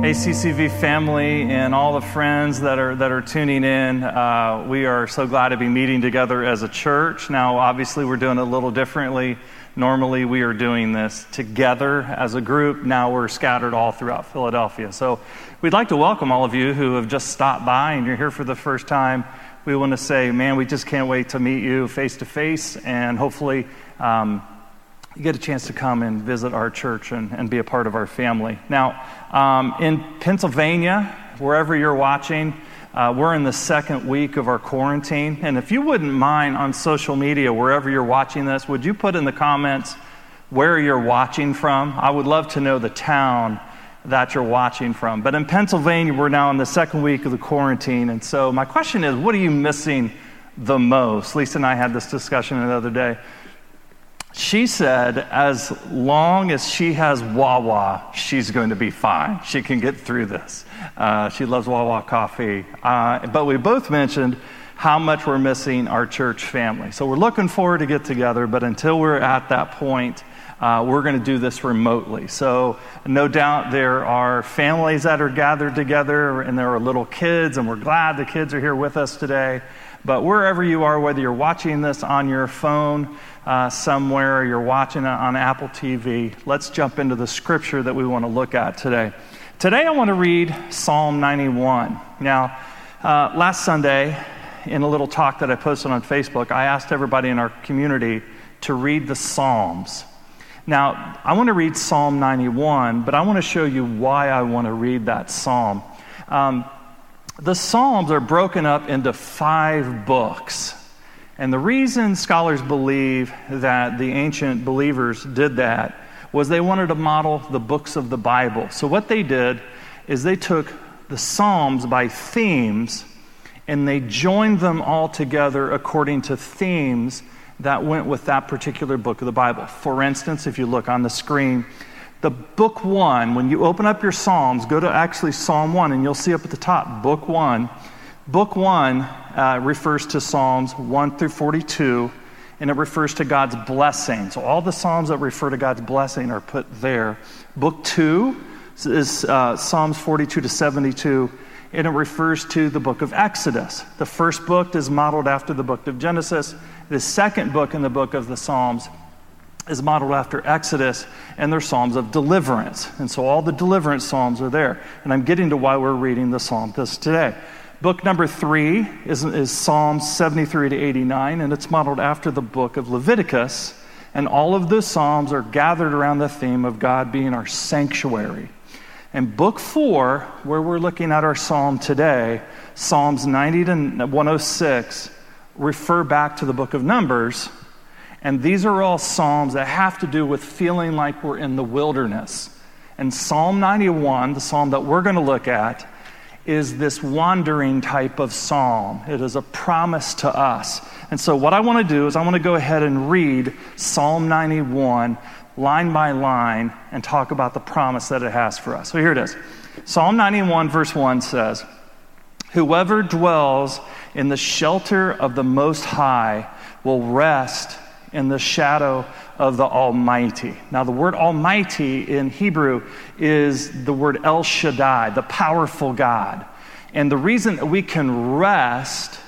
Hey, CCV family and all the friends that are, that are tuning in. Uh, we are so glad to be meeting together as a church. Now, obviously, we're doing it a little differently. Normally, we are doing this together as a group. Now, we're scattered all throughout Philadelphia. So, we'd like to welcome all of you who have just stopped by and you're here for the first time. We want to say, man, we just can't wait to meet you face to face and hopefully. Um, you get a chance to come and visit our church and, and be a part of our family. Now, um, in Pennsylvania, wherever you're watching, uh, we're in the second week of our quarantine. And if you wouldn't mind on social media, wherever you're watching this, would you put in the comments where you're watching from? I would love to know the town that you're watching from. But in Pennsylvania, we're now in the second week of the quarantine. And so my question is what are you missing the most? Lisa and I had this discussion the other day she said, as long as she has Wawa, she's going to be fine. She can get through this. Uh, she loves Wawa coffee. Uh, but we both mentioned how much we're missing our church family. So we're looking forward to get together, but until we're at that point, uh, we're going to do this remotely. So, no doubt there are families that are gathered together, and there are little kids, and we're glad the kids are here with us today. But wherever you are, whether you're watching this on your phone, uh, somewhere, or you're watching it on Apple TV, let's jump into the scripture that we want to look at today. Today, I want to read Psalm 91. Now, uh, last Sunday, in a little talk that I posted on Facebook, I asked everybody in our community to read the Psalms. Now, I want to read Psalm 91, but I want to show you why I want to read that psalm. Um, the Psalms are broken up into five books. And the reason scholars believe that the ancient believers did that was they wanted to model the books of the Bible. So, what they did is they took the Psalms by themes and they joined them all together according to themes that went with that particular book of the Bible. For instance, if you look on the screen, the book one, when you open up your Psalms, go to actually Psalm one, and you'll see up at the top, book one. Book one uh, refers to Psalms 1 through 42, and it refers to God's blessing. So all the Psalms that refer to God's blessing are put there. Book two is uh, Psalms 42 to 72, and it refers to the book of Exodus. The first book is modeled after the book of Genesis. The second book in the book of the Psalms is modeled after Exodus, and they're Psalms of deliverance. And so all the deliverance Psalms are there. And I'm getting to why we're reading the Psalm this today. Book number three is, is Psalms 73 to 89, and it's modeled after the book of Leviticus. And all of the Psalms are gathered around the theme of God being our sanctuary. And book four, where we're looking at our psalm today, Psalms 90 to 106, refer back to the book of Numbers. And these are all psalms that have to do with feeling like we're in the wilderness. And Psalm 91, the psalm that we're going to look at, is this wandering type of psalm. It is a promise to us. And so, what I want to do is, I want to go ahead and read Psalm 91 line by line and talk about the promise that it has for us. So, here it is Psalm 91, verse 1 says, Whoever dwells in the shelter of the Most High will rest in the shadow of the Almighty. Now, the word Almighty in Hebrew is the word El Shaddai, the powerful God. And the reason that we can rest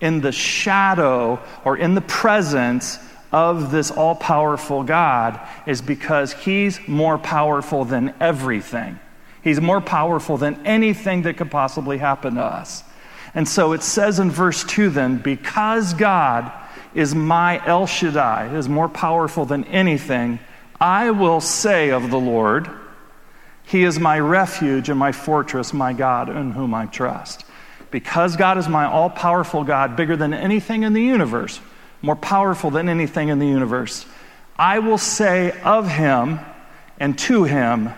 in the shadow or in the presence of this all powerful God is because He's more powerful than everything. He's more powerful than anything that could possibly happen to us. And so it says in verse 2 then, because God is my El Shaddai, is more powerful than anything, I will say of the Lord, He is my refuge and my fortress, my God in whom I trust. Because God is my all powerful God, bigger than anything in the universe, more powerful than anything in the universe, I will say of Him and to Him,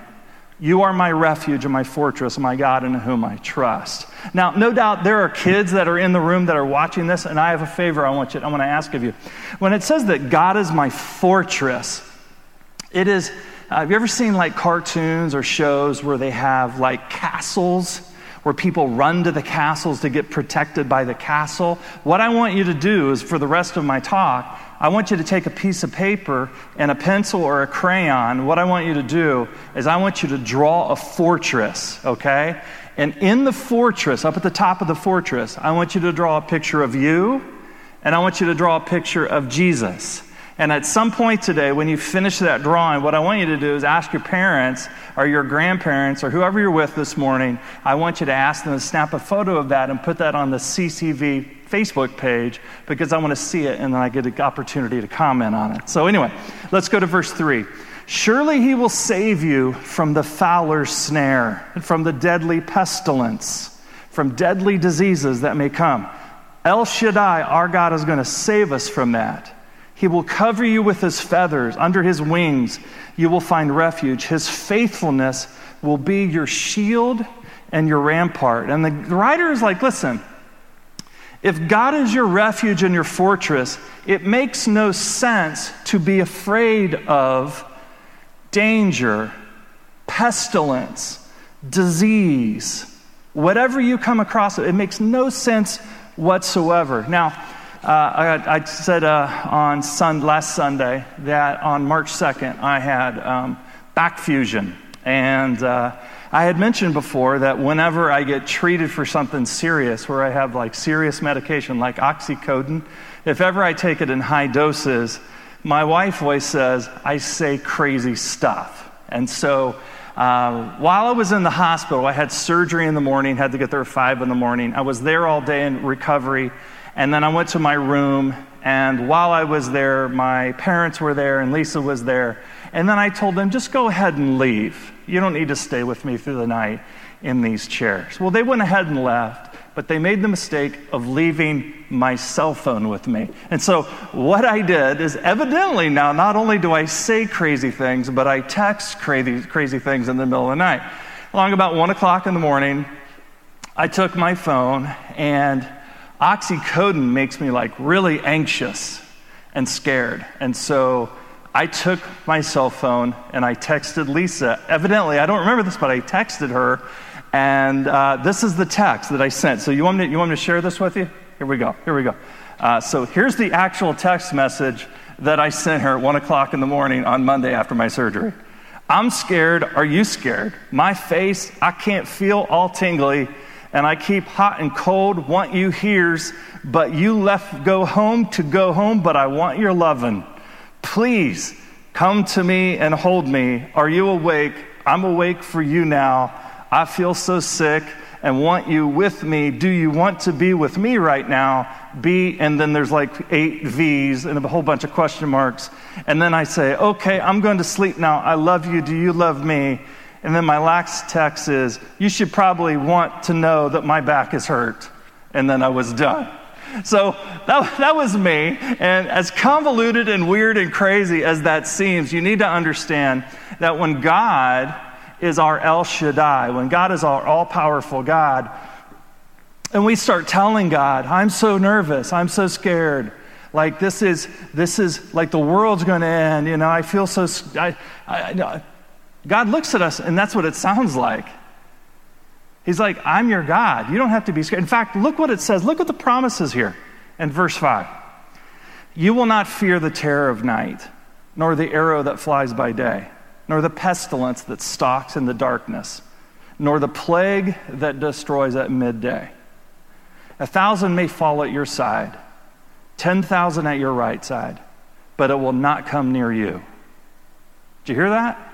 you are my refuge and my fortress, my God in whom I trust. Now, no doubt there are kids that are in the room that are watching this, and I have a favor I want, you, I want to ask of you. When it says that God is my fortress, it is, uh, have you ever seen like cartoons or shows where they have like castles? where people run to the castles to get protected by the castle. What I want you to do is for the rest of my talk, I want you to take a piece of paper and a pencil or a crayon. What I want you to do is I want you to draw a fortress, okay? And in the fortress, up at the top of the fortress, I want you to draw a picture of you and I want you to draw a picture of Jesus. And at some point today, when you finish that drawing, what I want you to do is ask your parents or your grandparents or whoever you're with this morning, I want you to ask them to snap a photo of that and put that on the CCV Facebook page because I want to see it and then I get an opportunity to comment on it. So, anyway, let's go to verse 3. Surely he will save you from the fowler's snare from the deadly pestilence, from deadly diseases that may come. El Shaddai, our God, is going to save us from that. He will cover you with his feathers. Under his wings, you will find refuge. His faithfulness will be your shield and your rampart. And the writer is like, listen, if God is your refuge and your fortress, it makes no sense to be afraid of danger, pestilence, disease, whatever you come across, it makes no sense whatsoever. Now, uh, I, I, said uh, on sun, last Sunday that on March 2nd I had um, back fusion. And uh, I had mentioned before that whenever I get treated for something serious, where I have like serious medication like oxycodone, if ever I take it in high doses, my wife always says I say crazy stuff. And so uh, while I was in the hospital, I had surgery in the morning, had to get there at 5 in the morning. I was there all day in recovery. And then I went to my room, and while I was there, my parents were there, and Lisa was there. And then I told them, just go ahead and leave. You don't need to stay with me through the night in these chairs. Well, they went ahead and left, but they made the mistake of leaving my cell phone with me. And so, what I did is evidently now, not only do I say crazy things, but I text crazy, crazy things in the middle of the night. Along about one o'clock in the morning, I took my phone and oxycodone makes me like really anxious and scared. And so I took my cell phone and I texted Lisa. Evidently, I don't remember this, but I texted her. And uh, this is the text that I sent. So you want, me to, you want me to share this with you? Here we go. Here we go. Uh, so here's the actual text message that I sent her at 1 o'clock in the morning on Monday after my surgery. I'm scared. Are you scared? My face, I can't feel all tingly and I keep hot and cold, want you here's, but you left go home to go home, but I want your loving. Please come to me and hold me. Are you awake? I'm awake for you now. I feel so sick and want you with me. Do you want to be with me right now? Be, and then there's like eight V's and a whole bunch of question marks. And then I say, okay, I'm going to sleep now. I love you. Do you love me? And then my last text is, You should probably want to know that my back is hurt. And then I was done. So that, that was me. And as convoluted and weird and crazy as that seems, you need to understand that when God is our El Shaddai, when God is our all powerful God, and we start telling God, I'm so nervous, I'm so scared, like this is this is like the world's going to end you know i feel so I, I, God looks at us, and that's what it sounds like. He's like, I'm your God. You don't have to be scared. In fact, look what it says. Look at the promises here in verse 5. You will not fear the terror of night, nor the arrow that flies by day, nor the pestilence that stalks in the darkness, nor the plague that destroys at midday. A thousand may fall at your side, 10,000 at your right side, but it will not come near you. Did you hear that?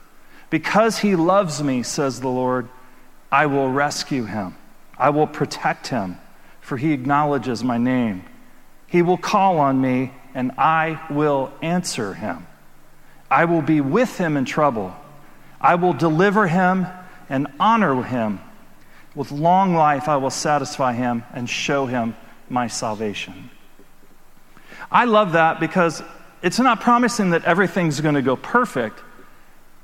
Because he loves me, says the Lord, I will rescue him. I will protect him, for he acknowledges my name. He will call on me, and I will answer him. I will be with him in trouble. I will deliver him and honor him. With long life, I will satisfy him and show him my salvation. I love that because it's not promising that everything's going to go perfect,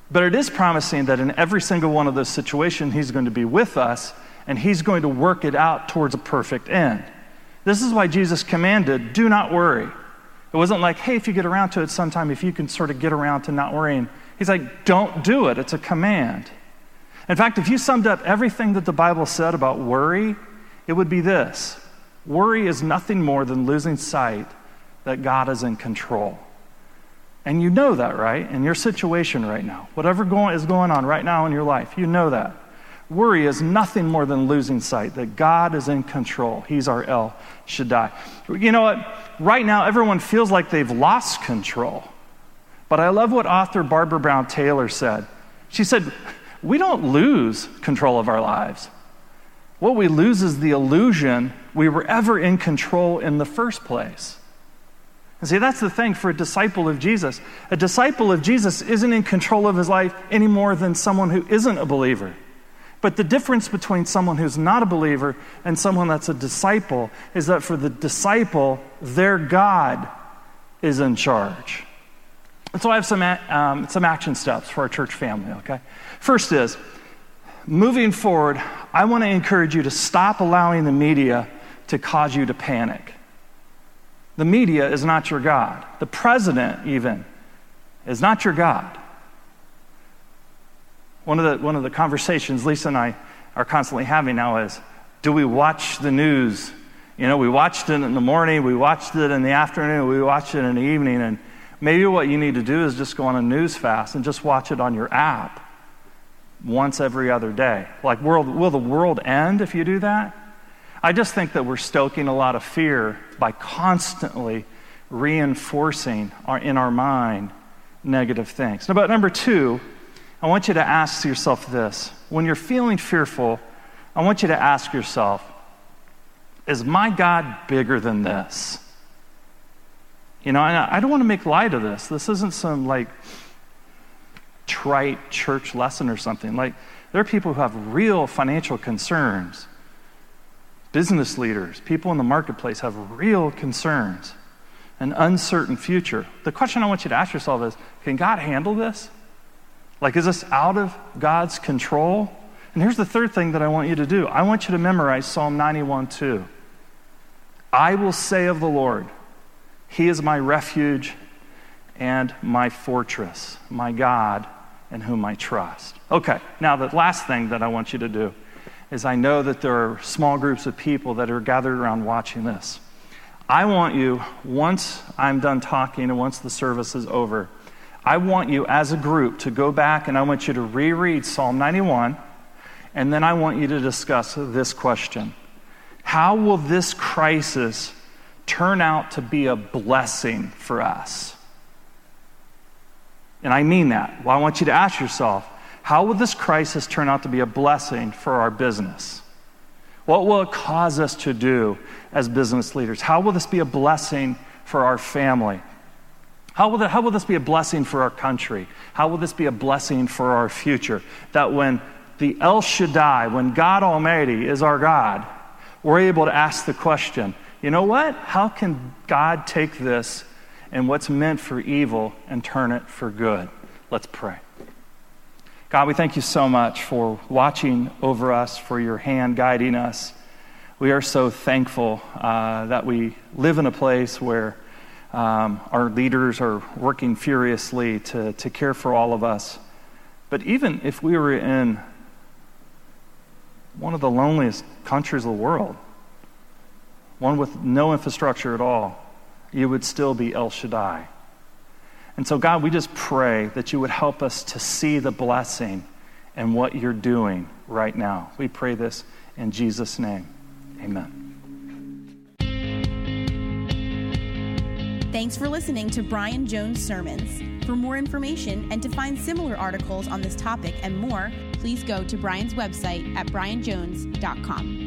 but it is promising that in every single one of those situations, He's going to be with us and He's going to work it out towards a perfect end. This is why Jesus commanded, do not worry. It wasn't like, hey, if you get around to it sometime, if you can sort of get around to not worrying. He's like, don't do it. It's a command. In fact, if you summed up everything that the Bible said about worry, it would be this worry is nothing more than losing sight that God is in control. And you know that, right? In your situation right now, whatever going, is going on right now in your life, you know that. Worry is nothing more than losing sight that God is in control. He's our El Shaddai. You know what? Right now, everyone feels like they've lost control. But I love what author Barbara Brown Taylor said. She said, We don't lose control of our lives. What we lose is the illusion we were ever in control in the first place. And see, that's the thing for a disciple of Jesus. A disciple of Jesus isn't in control of his life any more than someone who isn't a believer. But the difference between someone who's not a believer and someone that's a disciple is that for the disciple, their God is in charge. And so I have some, um, some action steps for our church family, okay? First is, moving forward, I want to encourage you to stop allowing the media to cause you to panic. The media is not your God. The president, even, is not your God. One of the, one of the conversations Lisa and I are constantly having now is do we watch the news? You know, we watched it in the morning, we watched it in the afternoon, we watched it in the evening, and maybe what you need to do is just go on a news fast and just watch it on your app once every other day. Like, world, will the world end if you do that? I just think that we're stoking a lot of fear by constantly reinforcing our, in our mind negative things. Now, but number two, I want you to ask yourself this. When you're feeling fearful, I want you to ask yourself, is my God bigger than this? You know, I don't want to make light of this. This isn't some like trite church lesson or something. Like, there are people who have real financial concerns business leaders, people in the marketplace have real concerns, an uncertain future. The question I want you to ask yourself is can God handle this? Like, is this out of God's control? And here's the third thing that I want you to do I want you to memorize Psalm 91 2. I will say of the Lord, He is my refuge and my fortress, my God in whom I trust. Okay, now the last thing that I want you to do is I know that there are small groups of people that are gathered around watching this. I want you, once I'm done talking and once the service is over, I want you as a group to go back and I want you to reread Psalm 91, and then I want you to discuss this question How will this crisis turn out to be a blessing for us? And I mean that. Well, I want you to ask yourself, how will this crisis turn out to be a blessing for our business? What will it cause us to do as business leaders? How will this be a blessing for our family? How will, how will this be a blessing for our country? How will this be a blessing for our future? That when the El Shaddai, when God Almighty is our God, we're able to ask the question you know what? How can God take this and what's meant for evil and turn it for good? Let's pray. God, we thank you so much for watching over us, for your hand guiding us. We are so thankful uh, that we live in a place where um, our leaders are working furiously to, to care for all of us. But even if we were in one of the loneliest countries of the world, one with no infrastructure at all, you would still be El Shaddai. And so, God, we just pray that you would help us to see the blessing and what you're doing right now. We pray this in Jesus' name. Amen. Thanks for listening to Brian Jones Sermons. For more information and to find similar articles on this topic and more, please go to Brian's website at brianjones.com.